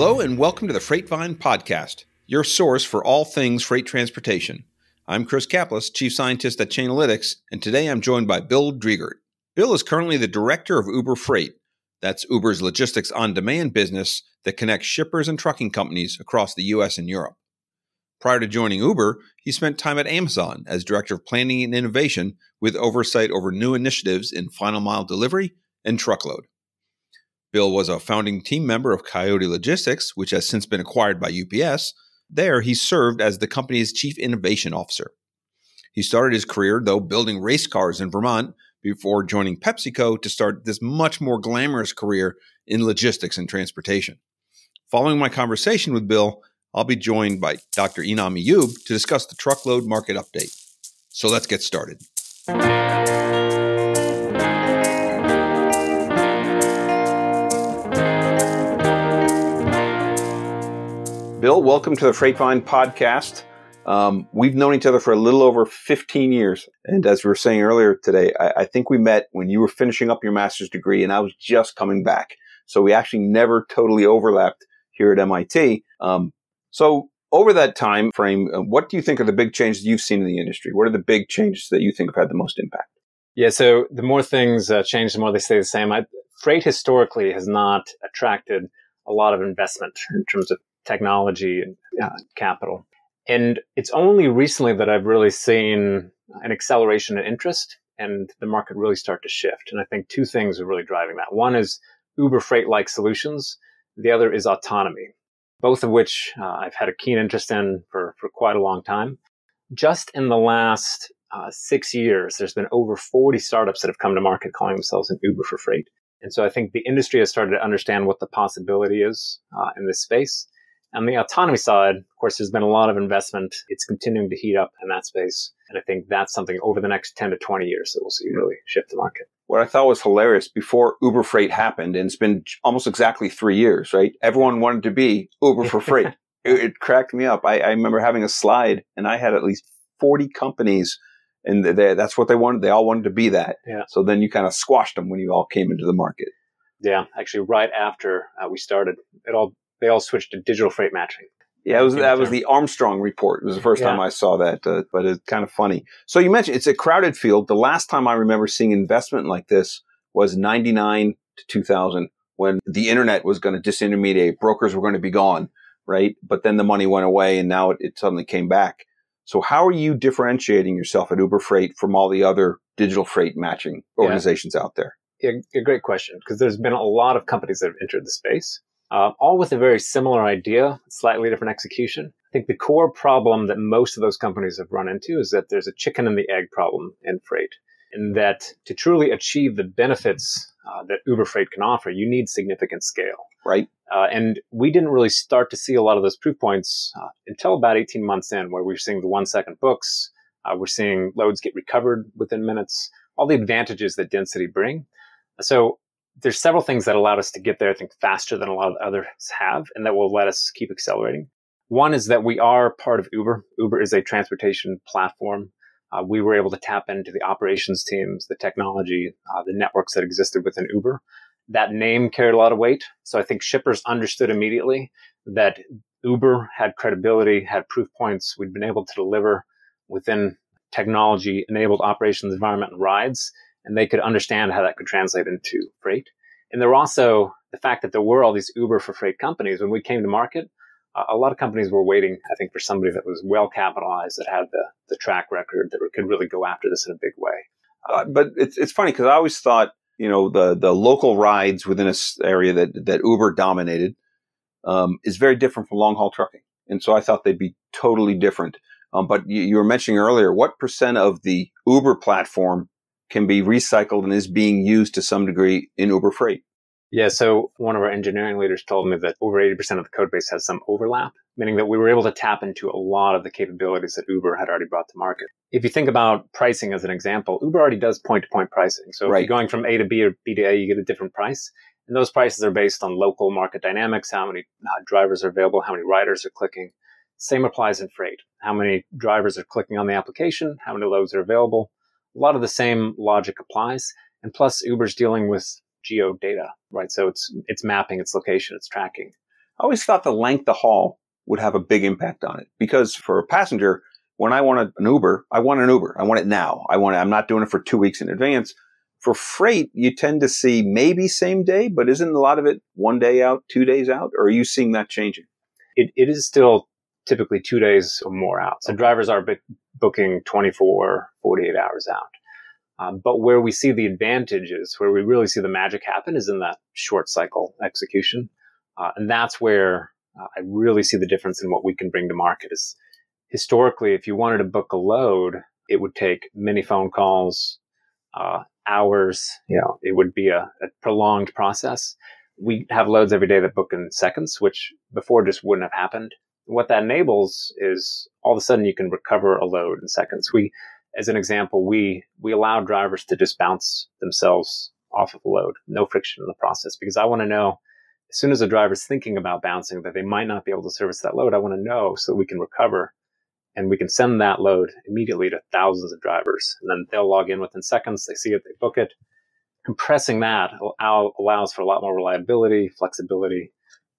Hello, and welcome to the Freightvine Podcast, your source for all things freight transportation. I'm Chris Caplice, Chief Scientist at Chainalytics, and today I'm joined by Bill Driegert. Bill is currently the Director of Uber Freight. That's Uber's logistics on demand business that connects shippers and trucking companies across the US and Europe. Prior to joining Uber, he spent time at Amazon as Director of Planning and Innovation with oversight over new initiatives in final mile delivery and truckload. Bill was a founding team member of Coyote Logistics, which has since been acquired by UPS. There, he served as the company's chief innovation officer. He started his career, though, building race cars in Vermont before joining PepsiCo to start this much more glamorous career in logistics and transportation. Following my conversation with Bill, I'll be joined by Dr. Inam Ayub to discuss the truckload market update. So let's get started. Bill, welcome to the Freightvine podcast. Um, we've known each other for a little over 15 years. And as we were saying earlier today, I, I, think we met when you were finishing up your master's degree and I was just coming back. So we actually never totally overlapped here at MIT. Um, so over that time frame, uh, what do you think are the big changes you've seen in the industry? What are the big changes that you think have had the most impact? Yeah, so the more things uh, change, the more they stay the same. I, freight historically has not attracted a lot of investment in terms of technology and uh, capital. And it's only recently that I've really seen an acceleration in interest and the market really start to shift. And I think two things are really driving that. One is Uber Freight like solutions. The other is autonomy, both of which uh, I've had a keen interest in for, for quite a long time. Just in the last uh, six years, there's been over 40 startups that have come to market calling themselves an Uber for freight. And so I think the industry has started to understand what the possibility is uh, in this space. On the autonomy side, of course, there's been a lot of investment. It's continuing to heat up in that space. And I think that's something over the next 10 to 20 years that we'll see really shift the market. What I thought was hilarious before Uber Freight happened, and it's been almost exactly three years, right? Everyone wanted to be Uber for freight. it, it, cracked me up. I, I, remember having a slide, and I had at least 40 companies, and they, that's what they wanted. They all wanted to be that. Yeah. So then you kind of squashed them when you all came into the market. Yeah, actually, right after uh, we started, it all they all switched to digital freight matching. Yeah, was, that was the Armstrong report. It was the first yeah. time I saw that, uh, but it's kind of funny. So you mentioned it's a crowded field. The last time I remember seeing investment like this was 99 to 2000 when the internet was going to disintermediate. Brokers were going to be gone, right? But then the money went away and now it, it suddenly came back. So how are you differentiating yourself at Uber Freight from all the other digital freight matching organizations yeah. out there? Yeah, a great question because there's been a lot of companies that have entered the space uh, all with a very similar idea, slightly different execution. I think the core problem that most of those companies have run into is that there's a chicken and the egg problem in freight, and that to truly achieve the benefits uh, that Uber Freight can offer, you need significant scale. Right. Uh, and we didn't really start to see a lot of those proof points uh, until about 18 months in, where we're seeing the one second books, uh, we're seeing loads get recovered within minutes, all the advantages that density bring. So there's several things that allowed us to get there, I think, faster than a lot of others have, and that will let us keep accelerating. One is that we are part of Uber. Uber is a transportation platform. Uh, we were able to tap into the operations teams, the technology, uh, the networks that existed within Uber. That name carried a lot of weight. So I think shippers understood immediately that Uber had credibility, had proof points. We'd been able to deliver within technology enabled operations environment and rides and they could understand how that could translate into freight. And there were also the fact that there were all these Uber for freight companies. When we came to market, a lot of companies were waiting, I think, for somebody that was well capitalized, that had the, the track record, that could really go after this in a big way. Uh, but it's, it's funny because I always thought, you know, the, the local rides within a area that, that Uber dominated um, is very different from long haul trucking. And so I thought they'd be totally different. Um, but you, you were mentioning earlier, what percent of the Uber platform can be recycled and is being used to some degree in Uber Freight. Yeah, so one of our engineering leaders told me that over 80% of the code base has some overlap, meaning that we were able to tap into a lot of the capabilities that Uber had already brought to market. If you think about pricing as an example, Uber already does point to point pricing. So right. if you're going from A to B or B to A, you get a different price. And those prices are based on local market dynamics, how many drivers are available, how many riders are clicking. Same applies in freight. How many drivers are clicking on the application, how many loads are available, a lot of the same logic applies. And plus, Uber's dealing with geo data, right? So it's it's mapping its location, it's tracking. I always thought the length of haul would have a big impact on it because for a passenger, when I want an Uber, I want an Uber. I want it now. I want it, I'm not doing it for two weeks in advance. For freight, you tend to see maybe same day, but isn't a lot of it one day out, two days out? Or are you seeing that changing? It, it is still typically two days or more out. So drivers are booking 24, 48 hours out. Um, but where we see the advantages, where we really see the magic happen, is in that short cycle execution, uh, and that's where uh, I really see the difference in what we can bring to market. Is historically, if you wanted to book a load, it would take many phone calls, uh, hours. You know, it would be a, a, prolonged process. We have loads every day that book in seconds, which before just wouldn't have happened. What that enables is all of a sudden you can recover a load in seconds. We as an example, we we allow drivers to just bounce themselves off of a load, no friction in the process, because I want to know as soon as a driver's thinking about bouncing that they might not be able to service that load, I want to know so that we can recover and we can send that load immediately to thousands of drivers. And then they'll log in within seconds, they see it, they book it. Compressing that allows for a lot more reliability, flexibility.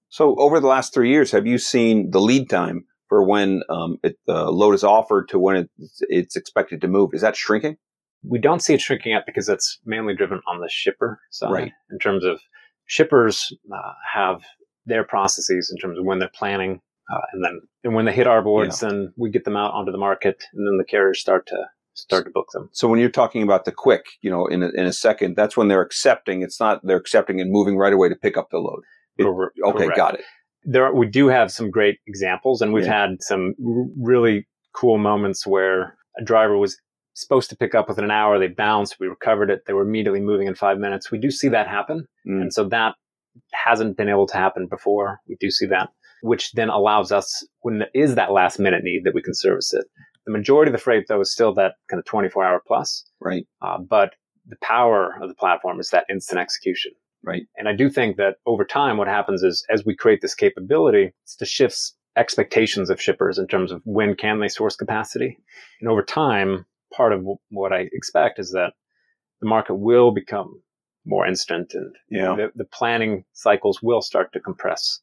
So over the last three years, have you seen the lead time for when um, it, the load is offered to when it, it's expected to move. Is that shrinking? We don't see it shrinking yet because it's mainly driven on the shipper side. Right. In terms of shippers uh, have their processes in terms of when they're planning, uh, and then and when they hit our boards, yeah. then we get them out onto the market, and then the carriers start to start to book them. So when you're talking about the quick, you know, in a, in a second, that's when they're accepting. It's not they're accepting and moving right away to pick up the load. It, okay, Correct. got it there are, we do have some great examples, and we've yeah. had some r- really cool moments where a driver was supposed to pick up within an hour. They bounced, we recovered it. They were immediately moving in five minutes. We do see that happen, mm. and so that hasn't been able to happen before. We do see that, which then allows us when there is that last minute need that we can service it. The majority of the freight, though, is still that kind of 24 hour plus. Right. Uh, but the power of the platform is that instant execution. Right. And I do think that over time, what happens is as we create this capability, it's to shift expectations of shippers in terms of when can they source capacity. And over time, part of what I expect is that the market will become more instant and yeah. the, the planning cycles will start to compress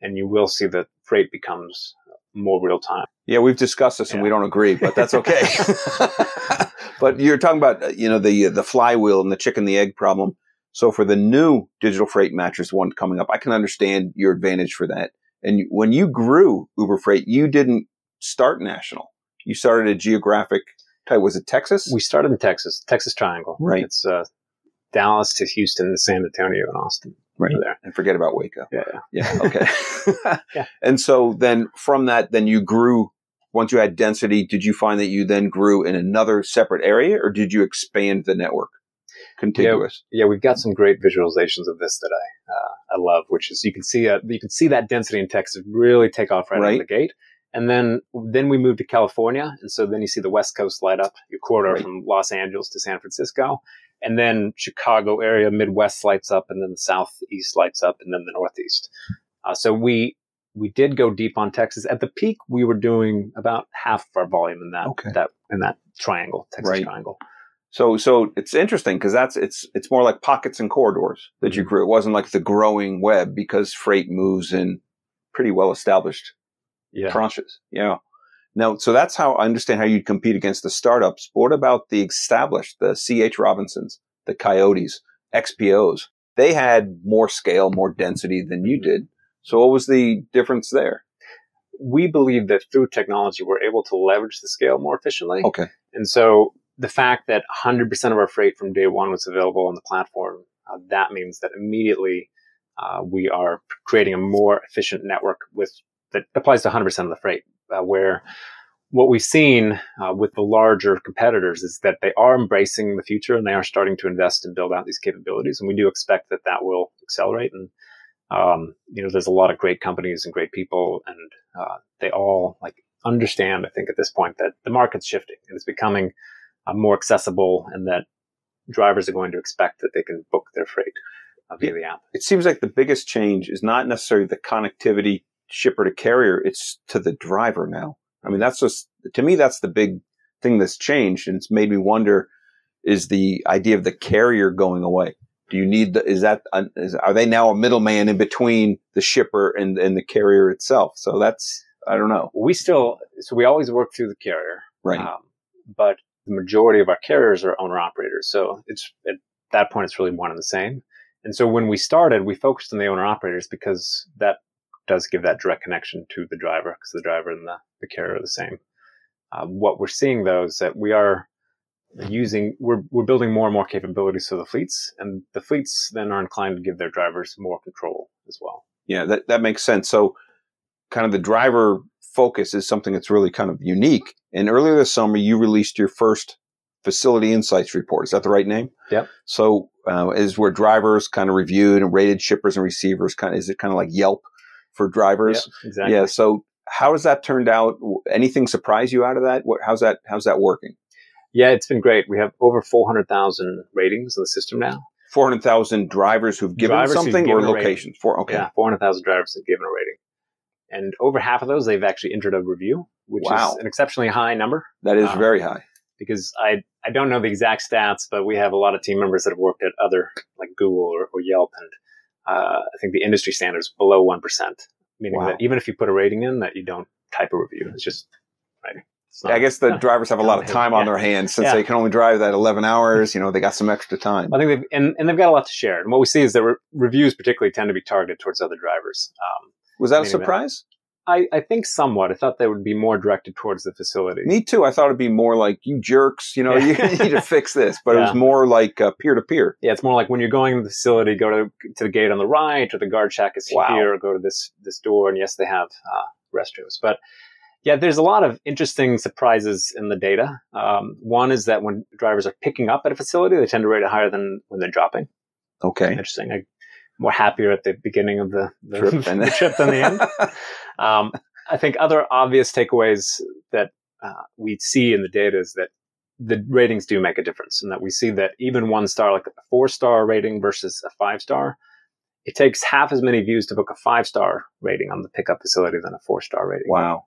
and you will see that freight becomes more real time. Yeah, we've discussed this yeah. and we don't agree, but that's okay. but you're talking about, uh, you know, the, uh, the flywheel and the chicken, the egg problem. So for the new digital freight mattress one coming up, I can understand your advantage for that. And when you grew Uber Freight, you didn't start national. You started a geographic type. Was it Texas? We started in Texas, Texas Triangle. Right. It's uh, Dallas to Houston to San Antonio and Austin. Right there. And forget about Waco. Yeah. Yeah. yeah okay. yeah. And so then from that, then you grew. Once you had density, did you find that you then grew in another separate area, or did you expand the network? Contiguous. Yeah, yeah, we've got some great visualizations of this that I uh, I love, which is you can see uh, you can see that density in Texas really take off right, right. out of the gate. And then then we moved to California, and so then you see the West Coast light up, your corridor right. from Los Angeles to San Francisco, and then Chicago area, Midwest lights up, and then the Southeast lights up, and then the Northeast. Uh, so we we did go deep on Texas. At the peak, we were doing about half of our volume in that okay. that in that triangle, Texas right. triangle. So, so it's interesting because that's it's it's more like pockets and corridors that mm-hmm. you grew. It wasn't like the growing web because freight moves in pretty well established yeah. tranches. Yeah. Now, so that's how I understand how you'd compete against the startups. But what about the established, the CH Robinsons, the Coyotes, XPOs? They had more scale, more density than you mm-hmm. did. So, what was the difference there? We believe that through technology, we're able to leverage the scale more efficiently. Okay. And so the fact that 100% of our freight from day one was available on the platform, uh, that means that immediately uh, we are creating a more efficient network with that applies to 100% of the freight. Uh, where what we've seen uh, with the larger competitors is that they are embracing the future and they are starting to invest and build out these capabilities, and we do expect that that will accelerate. And um, you know, there's a lot of great companies and great people, and uh, they all like understand. I think at this point that the market's shifting and it's becoming more accessible and that drivers are going to expect that they can book their freight uh, via the app. It seems like the biggest change is not necessarily the connectivity shipper to carrier, it's to the driver now. I mean, that's just, to me, that's the big thing that's changed. And it's made me wonder is the idea of the carrier going away? Do you need the, is that, uh, are they now a middleman in between the shipper and, and the carrier itself? So that's, I don't know. We still, so we always work through the carrier. Right. Um, but the majority of our carriers are owner operators. So it's at that point, it's really one and the same. And so when we started, we focused on the owner operators because that does give that direct connection to the driver because the driver and the, the carrier are the same. Uh, what we're seeing though is that we are using, we're, we're building more and more capabilities for the fleets and the fleets then are inclined to give their drivers more control as well. Yeah, that, that makes sense. So kind of the driver focus is something that's really kind of unique. And earlier this summer, you released your first facility insights report. Is that the right name? Yep. So uh, is where drivers kind of reviewed and rated shippers and receivers. Kind of is it kind of like Yelp for drivers? Yep, exactly. Yeah. So how has that turned out? Anything surprise you out of that? What, how's that? How's that working? Yeah, it's been great. We have over four hundred thousand ratings in the system now. Four hundred thousand drivers who've given Drivers who've something given or locations. Four. Okay. Yeah, four hundred thousand drivers have given a rating, and over half of those they've actually entered a review, which Wow. is an exceptionally high number. That is Wow. very high. because I I don't know the exact stats, but we have a lot of team members that have worked at other like Google or, or Yelp, and uh, I think the industry standard is below one percent, meaning Wow. that even if you put a rating in, that you don't type a review. It's just right. It's not- I guess the yeah. drivers have a lot of time on their hands since Yeah. they can only drive that 11 hours. You know, they got some extra time. I think they've and, and they've got a lot to share. And what we see is that re- reviews particularly tend to be targeted towards other drivers. Um, Was that a surprise? I, I think somewhat. I thought they would be more directed towards the facility. Me too. I thought it'd be more like you jerks. You know, you need to fix this, but it was more like peer to peer. Yeah, it's more like when you're going to the facility, go to to the gate on the right, or the guard shack is Wow. here, or go to this this door. And yes, they have uh, restrooms, but yeah, there's a lot of interesting surprises in the data. Um, one is that when drivers are picking up at a facility, they tend to rate it higher than when they're dropping. Okay. Interesting. I, more happier at the beginning of the, the Trip than- the trip than the end. Um, I think other obvious takeaways that uh, we see in the data is that the ratings do make a difference, and that we see that even one star, like a four star rating versus a five star, it takes half as many views to book a five star rating on the pickup facility than a four star rating. wow.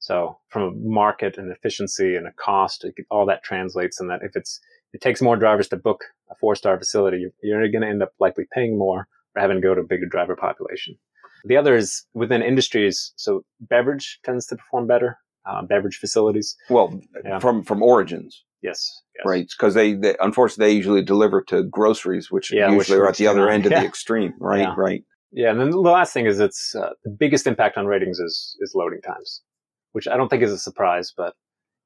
So from a market and efficiency and a cost, all that translates in that if it's it takes more drivers to book a four star facility, you're, you're going to end up likely paying more or having to go to a bigger driver population. The other is within industries. So beverage tends to perform better. Uh, beverage facilities, Well, Yeah. from from origins, yes, yes. right? Because they, they unfortunately they usually deliver to groceries, which Yeah, which usually are at the other end of Yeah. the extreme, right? Right. Yeah, and then the last thing is it's uh, the biggest impact on ratings is is loading times, which I don't think is a surprise, but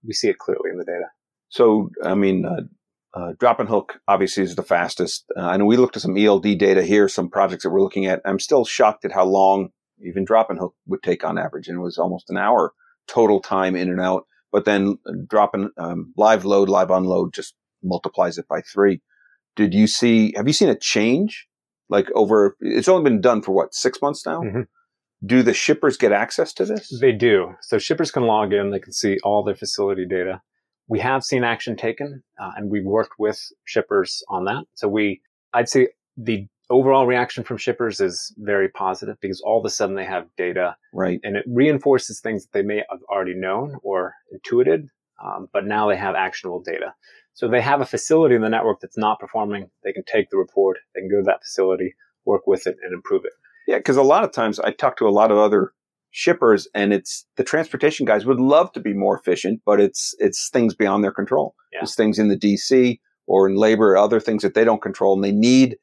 we see it clearly in the data. So, I mean, uh, uh, drop and hook obviously is the fastest. Uh, I know we looked at some ELD data here, some projects that we're looking at. I'm still shocked at how long even drop and hook would take on average, and it was almost an hour total time in and out. But then uh, drop and um, live load, live unload just multiplies it by three. Did you see? Have you seen a change? Like over, it's only been done for what six months now. Mhm. Do the shippers get access to this? They do. So shippers can log in. They can see all their facility data. We have seen action taken, uh, and we've worked with shippers on that. So we, I'd say the overall reaction from shippers is very positive because all of a sudden they have data right. and it reinforces things that they may have already known or intuited, um, but now they have actionable data. So they have a facility in the network that's not performing. They can take the report, they can go to that facility, work with it, and improve it. Yeah, because a lot of times I talk to a lot of other shippers, and it's the transportation guys would love to be more efficient, but it's it's things beyond their control. Yeah. It's things in the DC or in labor, or other things that they don't control, and they need.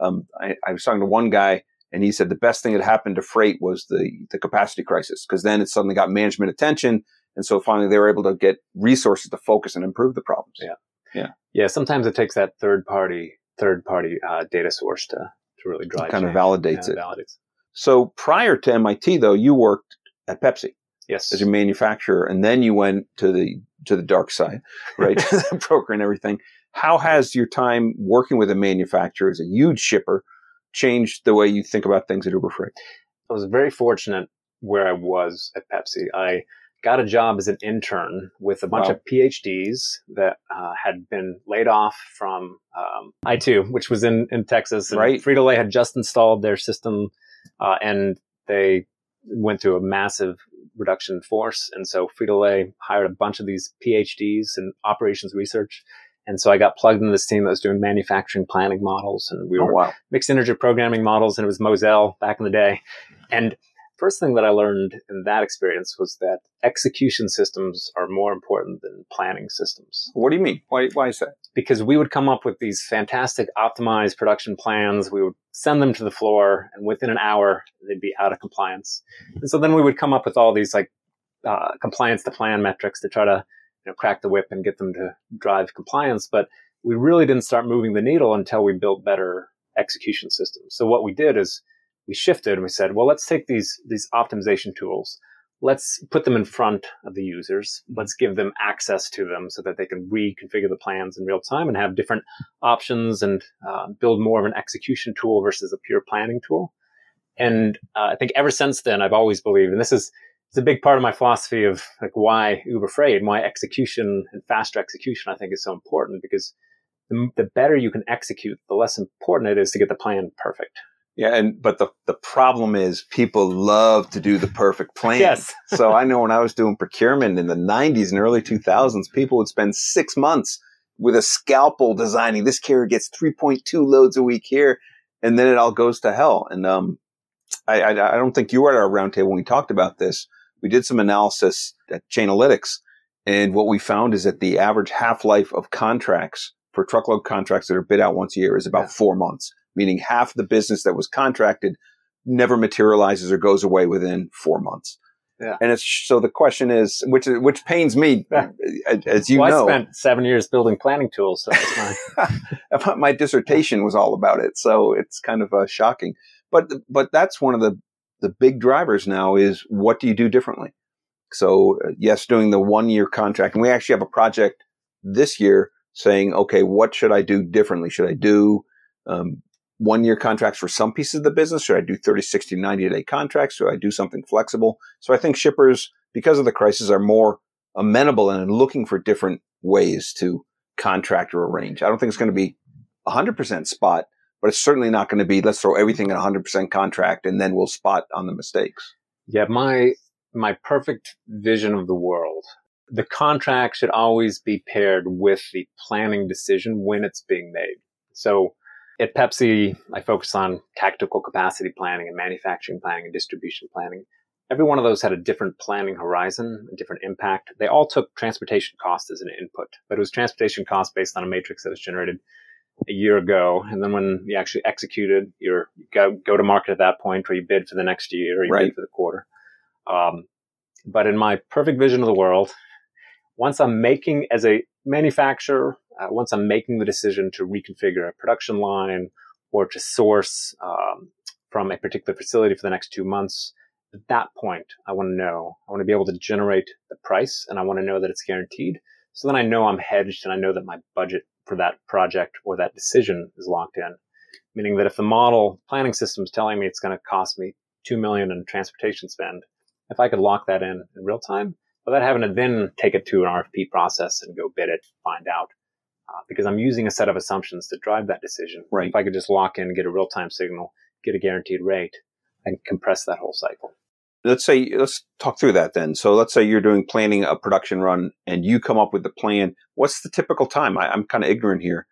Um, I, I was talking to one guy, and he said the best thing that happened to freight was the the capacity crisis, because then it suddenly got management attention, and so finally they were able to get resources to focus and improve the problems. Yeah. Yeah, yeah. sometimes it takes that third party third party uh, data source to to really drive kind of validates Yeah, it. Validates. So prior to MIT, though, you worked at Pepsi. Yes. as a manufacturer, and then you went to the to the dark side, right? Broker and everything. How has your time working with a manufacturer as a huge shipper changed the way you think about things at Uber Freight? I was very fortunate where I was at Pepsi. I got a job as an intern with a bunch Wow. of PhDs that uh, had been laid off from um, I2, which was in, in Texas. And Right. Frito Lay had just installed their system uh, and they went through a massive reduction in force. And so Frito Lay hired a bunch of these PhDs in operations research. And so I got plugged into this team that was doing manufacturing planning models and we Oh, were wow. mixed integer programming models and it was Mosel back in the day. And first thing that I learned in that experience was that execution systems are more important than planning systems What do you mean? Why, why is that? because we would come up with these fantastic optimized production plans. We would send them to the floor, and within an hour, they'd be out of compliance. And so then we would come up with all these like uh, compliance to plan metrics to try to you know, crack the whip and get them to drive compliance. But we really didn't start moving the needle until we built better execution systems. So what we did is we shifted and we said, well, let's take these these optimization tools let's put them in front of the users. Let's give them access to them so that they can reconfigure the plans in real time and have different options and uh, build more of an execution tool versus a pure planning tool. And uh, I think ever since then, I've always believed, and this is it's a big part of my philosophy of like why Uber Freight and why execution and faster execution I think is so important because the, the better you can execute, the less important it is to get the plan perfect. Yeah, and but the the problem is people love to do the perfect plan. Yes. so I know when I was doing procurement in the 90s and early 2000s, people would spend six months with a scalpel designing this carrier gets 3.2 loads a week here, and then it all goes to hell. And um, I, I, I don't think you were at our roundtable when we talked about this. We did some analysis at Chainalytics, and what we found is that the average half life of contracts for truckload contracts that are bid out once a year is about Yeah. four months, meaning half the business that was contracted never materializes or goes away within four months. Yeah. And it's so the question is, which which pains me, Yeah. as- as you well, know, I spent seven years building planning tools. So my, my dissertation was all about it. So it's kind of uh, shocking. But but that's one of the the big drivers now is what do you do differently? So uh, yes, doing the one year contract, and we actually have a project this year saying, okay, what should I do differently? Should I do um, one year contracts for some pieces of the business? Should I do 30, 60, 90 day contracts? Should I do something flexible? So I think shippers, because of the crisis, are more amenable and looking for different ways to contract or arrange. I don't think it's going to be 100% spot, but it's certainly not going to be let's throw everything in 100% contract and then we'll spot on the mistakes. yeah, my my perfect vision of the world. The contract should always be paired with the planning decision when it's being made. So at Pepsi, I focus on tactical capacity planning and manufacturing planning and distribution planning. Every one of those had a different planning horizon, a different impact. They all took transportation cost as an input, but it was transportation cost based on a matrix that was generated a year ago. And then when you actually executed, you go, go to market at that point, or you bid for the next year, or you Right. bid for the quarter. Um, but in my perfect vision of the world, once I'm making as a manufacturer, uh, once I'm making the decision to reconfigure a production line or to source um, from a particular facility for the next two months, at that point, I want to know, I want to be able to generate the price and I want to know that it's guaranteed. So then I know I'm hedged and I know that my budget for that project or that decision is locked in. Meaning that if the model planning system is telling me it's going to cost me two million in transportation spend, if I could lock that in in real time, without having to then take it to an RFP process and go bid it, find out, uh, because I'm using a set of assumptions to drive that decision. Right. If I could just lock in, get a real time signal, get a guaranteed rate, and compress that whole cycle. Let's say, let's talk through that then. So let's say you're doing planning a production run and you come up with the plan. What's the typical time? I, I'm kind of ignorant here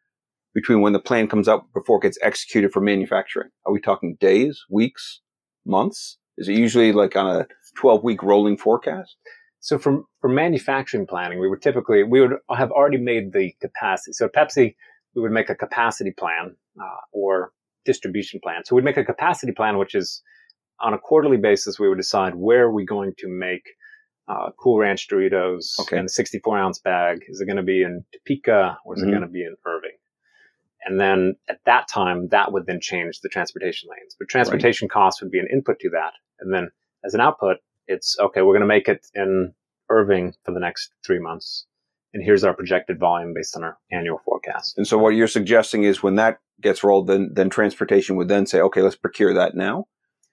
between when the plan comes up before it gets executed for manufacturing. Are we talking days, weeks, months? Is it usually like on a 12 week rolling forecast? So for for manufacturing planning, we would typically we would have already made the capacity. So at Pepsi, we would make a capacity plan uh, or distribution plan. So we'd make a capacity plan, which is on a quarterly basis. We would decide where are we going to make uh, Cool Ranch Doritos Okay. in a 64 ounce bag. Is it going to be in Topeka or is Mhm. it going to be in Irving? And then at that time, that would then change the transportation lanes. But transportation costs would be an input to that. And then as an output, it's okay, we're going to make it in Irving for the next three months. And here's our projected volume based on our annual forecast. And so what you're suggesting is when that gets rolled, then, then transportation would then say, okay, let's procure that now.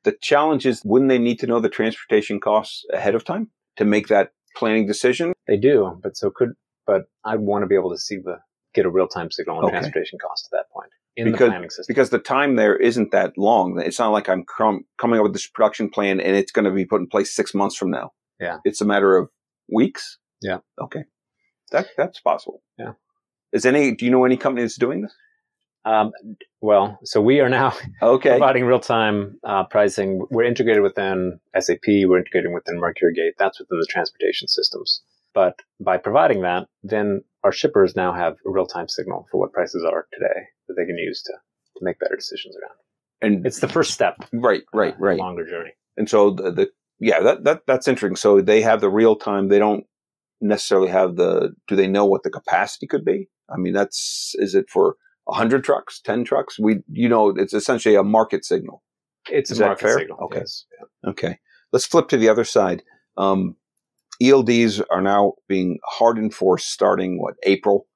The challenge is, wouldn't they need to know the transportation costs ahead of time to make that planning decision? They do, but so could, but I want to be able to see the, get a real time signal on Okay. transportation cost at that point in Because- the planning system. Because the time there isn't that long. It's not like I'm com- coming up with this production plan and it's going to be put in place six months from now. Yeah. It's a matter of weeks. Yeah. Okay. That, that's possible. Yeah. Is any? Do you know any company that's doing this? Um, well, so we are now Okay. providing real time uh, pricing. We're integrated within SAP. We're integrated within MercuryGate. That's within the transportation systems. But by providing that, then our shippers now have a real time signal for what prices are today that they can use to, to make better decisions around. And It's the first step. right, right, uh, right. Longer journey. And so the, the yeah, that, that that's interesting. So they have the real time. They don't necessarily have the. Do they know what the capacity could be? I mean, that's is it for hundred trucks, ten trucks? We you know it's essentially a market signal. It's Is a market fair? signal. Okay. yes. Okay, let's flip to the other side. Um, ELDs are now being hard enforced starting what April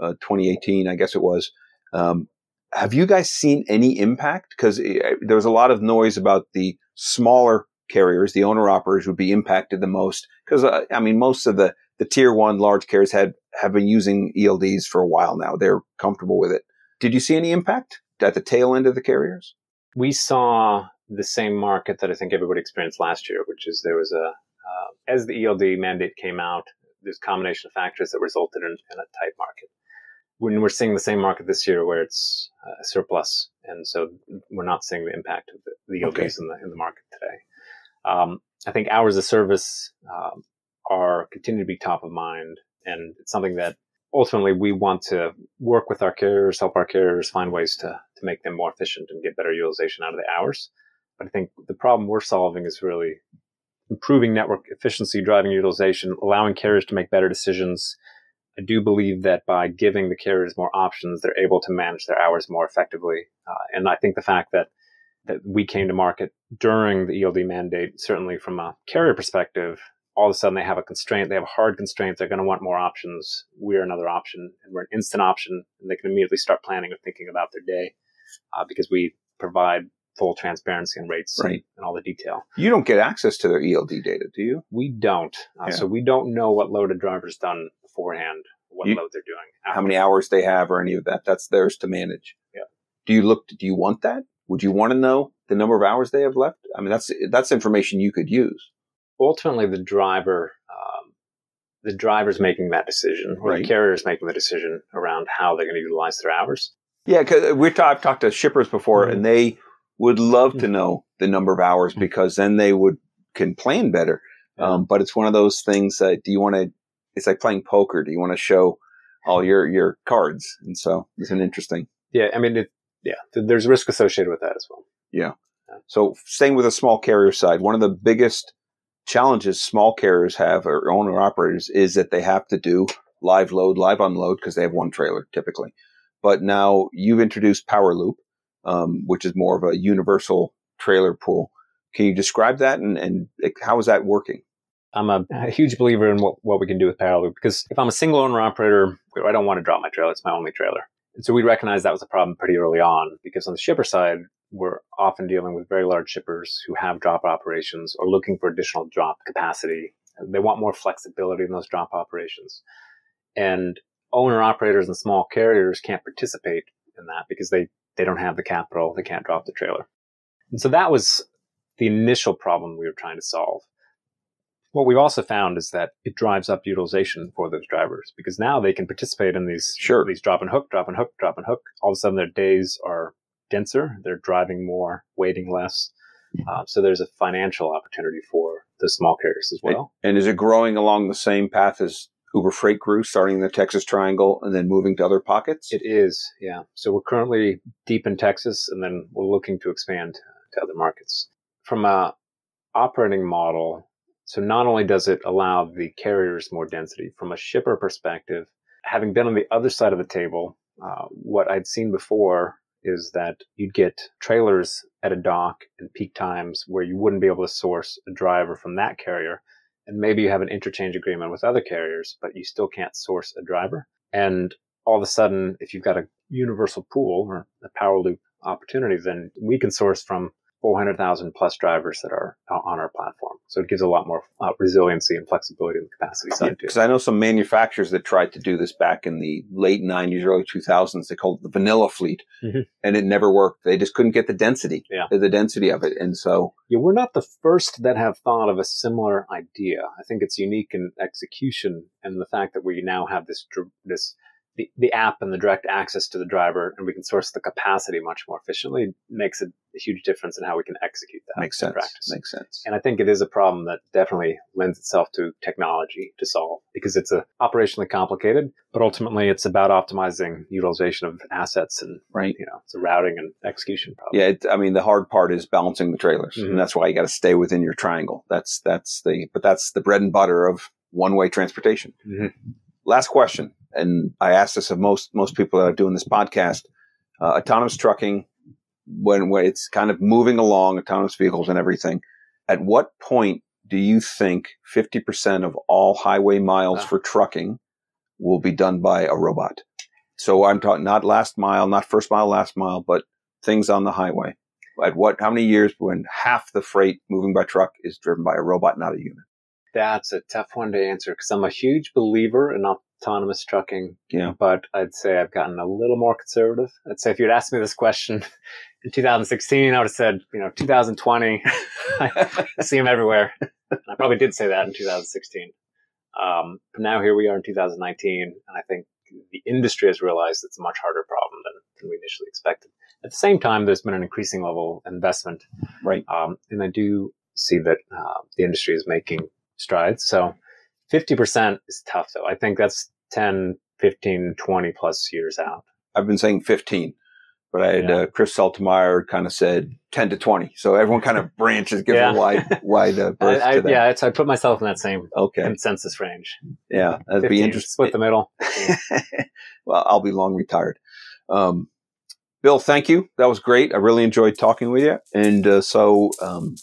uh, 2018, I guess it was. Um, have you guys seen any impact? Because there was a lot of noise about the smaller carriers, the owner operators would be impacted the most. Because uh, I mean, most of the the tier one large carriers had have been using ELDs for a while now. They're comfortable with it. Did you see any impact at the tail end of the carriers? we saw the same market that I think everybody experienced last year, which is there was a, uh, as the ELD mandate came out, there's a combination of factors that resulted in, in a tight market. When we're seeing the same market this year where it's uh, surplus, and so we're not seeing the impact of the, the ELDs Okay. in the in the market today. Um, I think hours of service um, are continue to be top of mind, and it's something that ultimately we want to work with our carriers, help our carriers find ways to, to make them more efficient and get better utilization out of the hours. But I think the problem we're solving is really improving network efficiency, driving utilization, allowing carriers to make better decisions. I do believe that by giving the carriers more options, they're able to manage their hours more effectively. Uh, and I think the fact that that we came to market during the ELD mandate, certainly from a carrier perspective, all of a sudden they have a constraint, they have a hard constraint, they're going to want more options. We're another option, and we're an instant option, and they can immediately start planning or thinking about their day uh, because we provide full transparency and rates Right. and, and all the detail. You don't get access to their ELD data, do you? We don't, uh, Yeah. so we don't know what load a driver's done beforehand, what You- load they're doing. how many hours they have or any of that. That's theirs to manage. Yeah. Do you look? Do you want that? Would you want to know the number of hours they have left? I mean, that's that's information you could use. ultimately the driver um, the driver's making that decision or Right. the carrier's making the decision around how they're going to utilize their hours Yeah, because we ta- I've talked to shippers before, Mhm. and they would love to know the number of hours Mhm. because then they would can plan better. Um, but it's one of those things that do you want to? It's like playing poker. Do you want to show all your your cards? And so it's an interesting. yeah i mean it, yeah there's risk associated with that as well Yeah. So staying with the small carrier side, one of the biggest challenges small carriers have or owner operators is that they have to do live load, live unload because they have one trailer typically. But now you've introduced Powerloop, um, which is more of a universal trailer pool. Can you describe that and, and how is that working? i'm a, a huge believer in what, what we can do with Powerloop because if i'm a single owner operator i don't want to drop my trailer it's my only trailer and so we recognized that was a problem pretty early on because on the shipper side we're often dealing with very large shippers who have drop operations or looking for additional drop capacity they want more flexibility in those drop operations and owner operators and small carriers can't participate in that because they they don't have the capital they can't drop the trailer and so that was the initial problem we were trying to solve what we've also found is that it drives up utilization for those drivers because now they can participate in these Sure. these drop and hook, drop and hook, drop and hook. All of a sudden, their days are denser. They're driving more, waiting less. Uh, so there's a financial opportunity for the small carriers as well. And is it growing along the same path as Uber Freight grew, starting in the Texas Triangle and then moving to other pockets? It is, yeah. So we're currently deep in Texas, and then we're looking to expand to other markets. From a operating model, so not only does it allow the carriers more density, from a shipper perspective, having been on the other side of the table, uh, what I'd seen before is that you'd get trailers at a dock in peak times where you wouldn't be able to source a driver from that carrier. And maybe you have an interchange agreement with other carriers, but you still can't source a driver. And all of a sudden, if you've got a universal pool or a Powerloop opportunity, then we can source from 400,000 plus drivers that are on our platform. So it gives a lot more uh, resiliency and flexibility on the capacity side too. Because I know some manufacturers that tried to do this back in the late 90s, early 2000s. They called it the vanilla fleet, Mhm. and it never worked. They just couldn't get the density, Yeah. the density of it. And so, Yeah, we're not the first that have thought of a similar idea. I think it's unique in execution and the fact that we now have this this the, the app and the direct access to the driver, and we can source the capacity much more efficiently, makes a, a huge difference in how we can execute that. Makes sense. Practice. Makes sense. And I think it is a problem that definitely lends itself to technology to solve because it's a operationally complicated, but ultimately it's about optimizing utilization of assets and right. You know, it's a routing and execution problem. Yeah, it, I mean the hard part is balancing the trailers, mm-hmm. and that's why you got to stay within your triangle. That's that's the but that's the bread and butter of one way transportation. Mm-hmm. Last question, and I ask this of most most people that are doing this podcast: uh, autonomous trucking, when when it's kind of moving along, autonomous vehicles and everything. At what point do you think fifty percent of all highway miles for trucking will be done by a robot? So I'm talking not last mile, not first mile, last mile, but things on the highway. At what? How many years when half the freight moving by truck is driven by a robot, not a human? That's a tough one to answer because I'm a huge believer in autonomous trucking. Yeah. But I'd say I've gotten a little more conservative. I'd say if you'd asked me this question in 2016, I would have said, you know, 2020. I see them everywhere. I probably did say that in 2016. Um, but now here we are in 2019, and I think the industry has realized it's a much harder problem than, than we initially expected. At the same time, there's been an increasing level of investment. Right. Um, and I do see that uh, the industry is making strides. So 50% is tough, though. I think that's 10, 15, 20 plus years out. I've been saying 15, but I had yeah. uh, Chris Saltmeyer kind of said 10 to 20. So everyone kind of branches, gives yeah. a wide, wide uh, berth I, I, to that. Yeah, I put myself in that same okay. consensus range. Yeah, that'd 15, be interesting. Split the middle. well, I'll be long retired. Um, Bill, thank you. That was great. I really enjoyed talking with you. And uh, so um,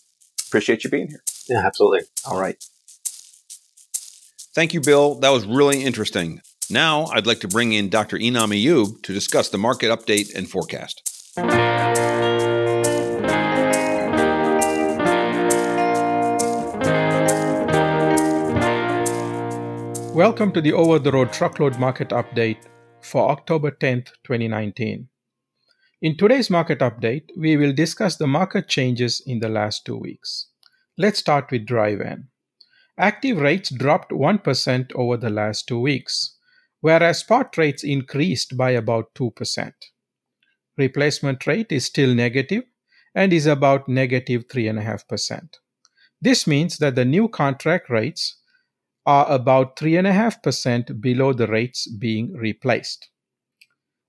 appreciate you being here. Yeah, absolutely. All right. Thank you, Bill. That was really interesting. Now, I'd like to bring in Dr. Inam Ayub to discuss the market update and forecast. Welcome to the Over the Road Truckload Market Update for October 10th, 2019. In today's market update, we will discuss the market changes in the last two weeks. Let's start with dry van. Active rates dropped 1% over the last two weeks, whereas spot rates increased by about 2%. Replacement rate is still negative and is about negative 3.5%. This means that the new contract rates are about 3.5% below the rates being replaced.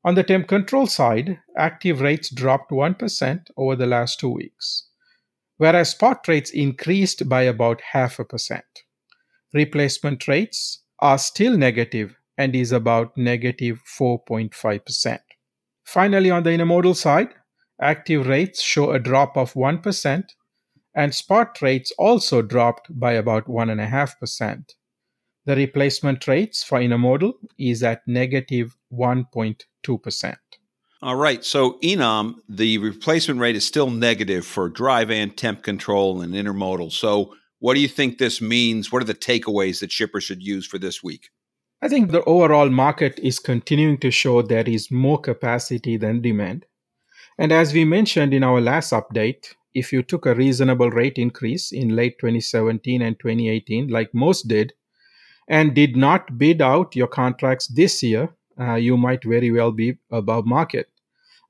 On the temp control side, active rates dropped 1% over the last two weeks whereas spot rates increased by about half a percent. Replacement rates are still negative and is about negative 4.5%. Finally, on the intermodal side, active rates show a drop of 1%, and spot rates also dropped by about 1.5%. The replacement rates for intermodal is at negative 1.2%. All right. So, Inam, the replacement rate is still negative for dry van, temp control, and intermodal. So, what do you think this means? What are the takeaways that shippers should use for this week? I think the overall market is continuing to show there is more capacity than demand. And as we mentioned in our last update, if you took a reasonable rate increase in late 2017 and 2018, like most did, and did not bid out your contracts this year, uh, you might very well be above market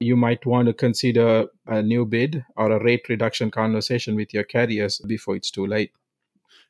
you might want to consider a new bid or a rate reduction conversation with your carriers before it's too late.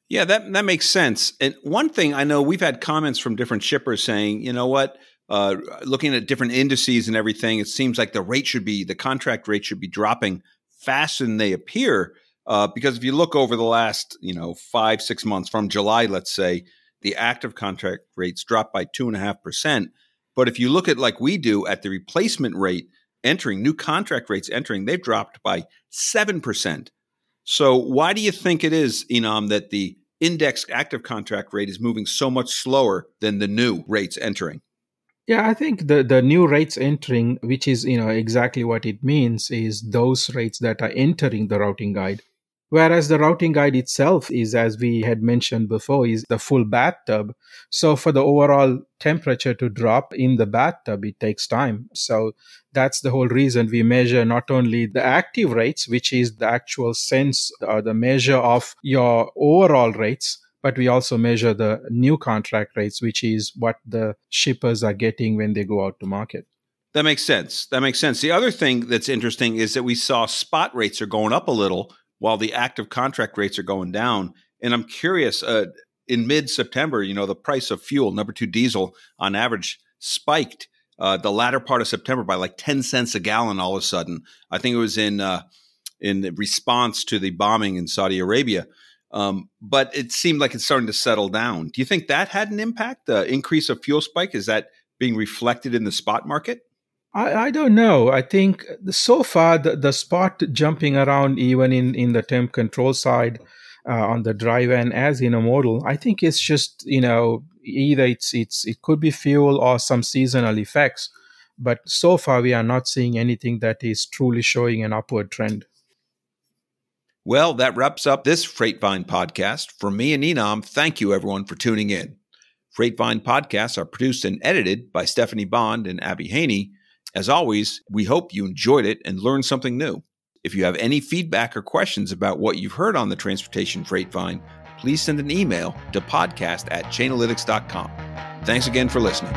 Yeah, that that makes sense. And one thing I know we've had comments from different shippers saying, you know what, uh, looking at different indices and everything, it seems like the rate should be the contract rate should be dropping faster than they appear. Uh, because if you look over the last, you know, five six months from July, let's say, the active contract rates dropped by two and a half percent. But if you look at like we do at the replacement rate, entering, new contract rates entering, they've dropped by 7%. So, why do you think it is, Inam, that the index active contract rate is moving so much slower than the new rates entering? Yeah, I think the, the new rates entering, which is you know exactly what it means, is those rates that are entering the routing guide. Whereas the routing guide itself is, as we had mentioned before, is the full bathtub. So for the overall temperature to drop in the bathtub, it takes time. So that's the whole reason we measure not only the active rates, which is the actual sense or the measure of your overall rates, but we also measure the new contract rates, which is what the shippers are getting when they go out to market. That makes sense. That makes sense. The other thing that's interesting is that we saw spot rates are going up a little while the active contract rates are going down. And I'm curious, uh, in mid September, you know, the price of fuel, number two diesel, on average spiked uh, the latter part of September by like 10 cents a gallon all of a sudden. I think it was in, uh, in response to the bombing in Saudi Arabia. Um, but it seemed like it's starting to settle down. Do you think that had an impact? The increase of fuel spike, is that being reflected in the spot market? I, I don't know. I think so far the, the spot jumping around even in, in the temp control side uh, on the dry van as in a model, I think it's just, you know, either it's it's it could be fuel or some seasonal effects. But so far we are not seeing anything that is truly showing an upward trend. Well, that wraps up this Freightvine podcast. From me and Inam, thank you everyone for tuning in. Freightvine podcasts are produced and edited by Stephanie Bond and Abby Haney. As always, we hope you enjoyed it and learned something new. If you have any feedback or questions about what you've heard on the Transportation Freight Vine, please send an email to podcast at chainalytics.com. Thanks again for listening.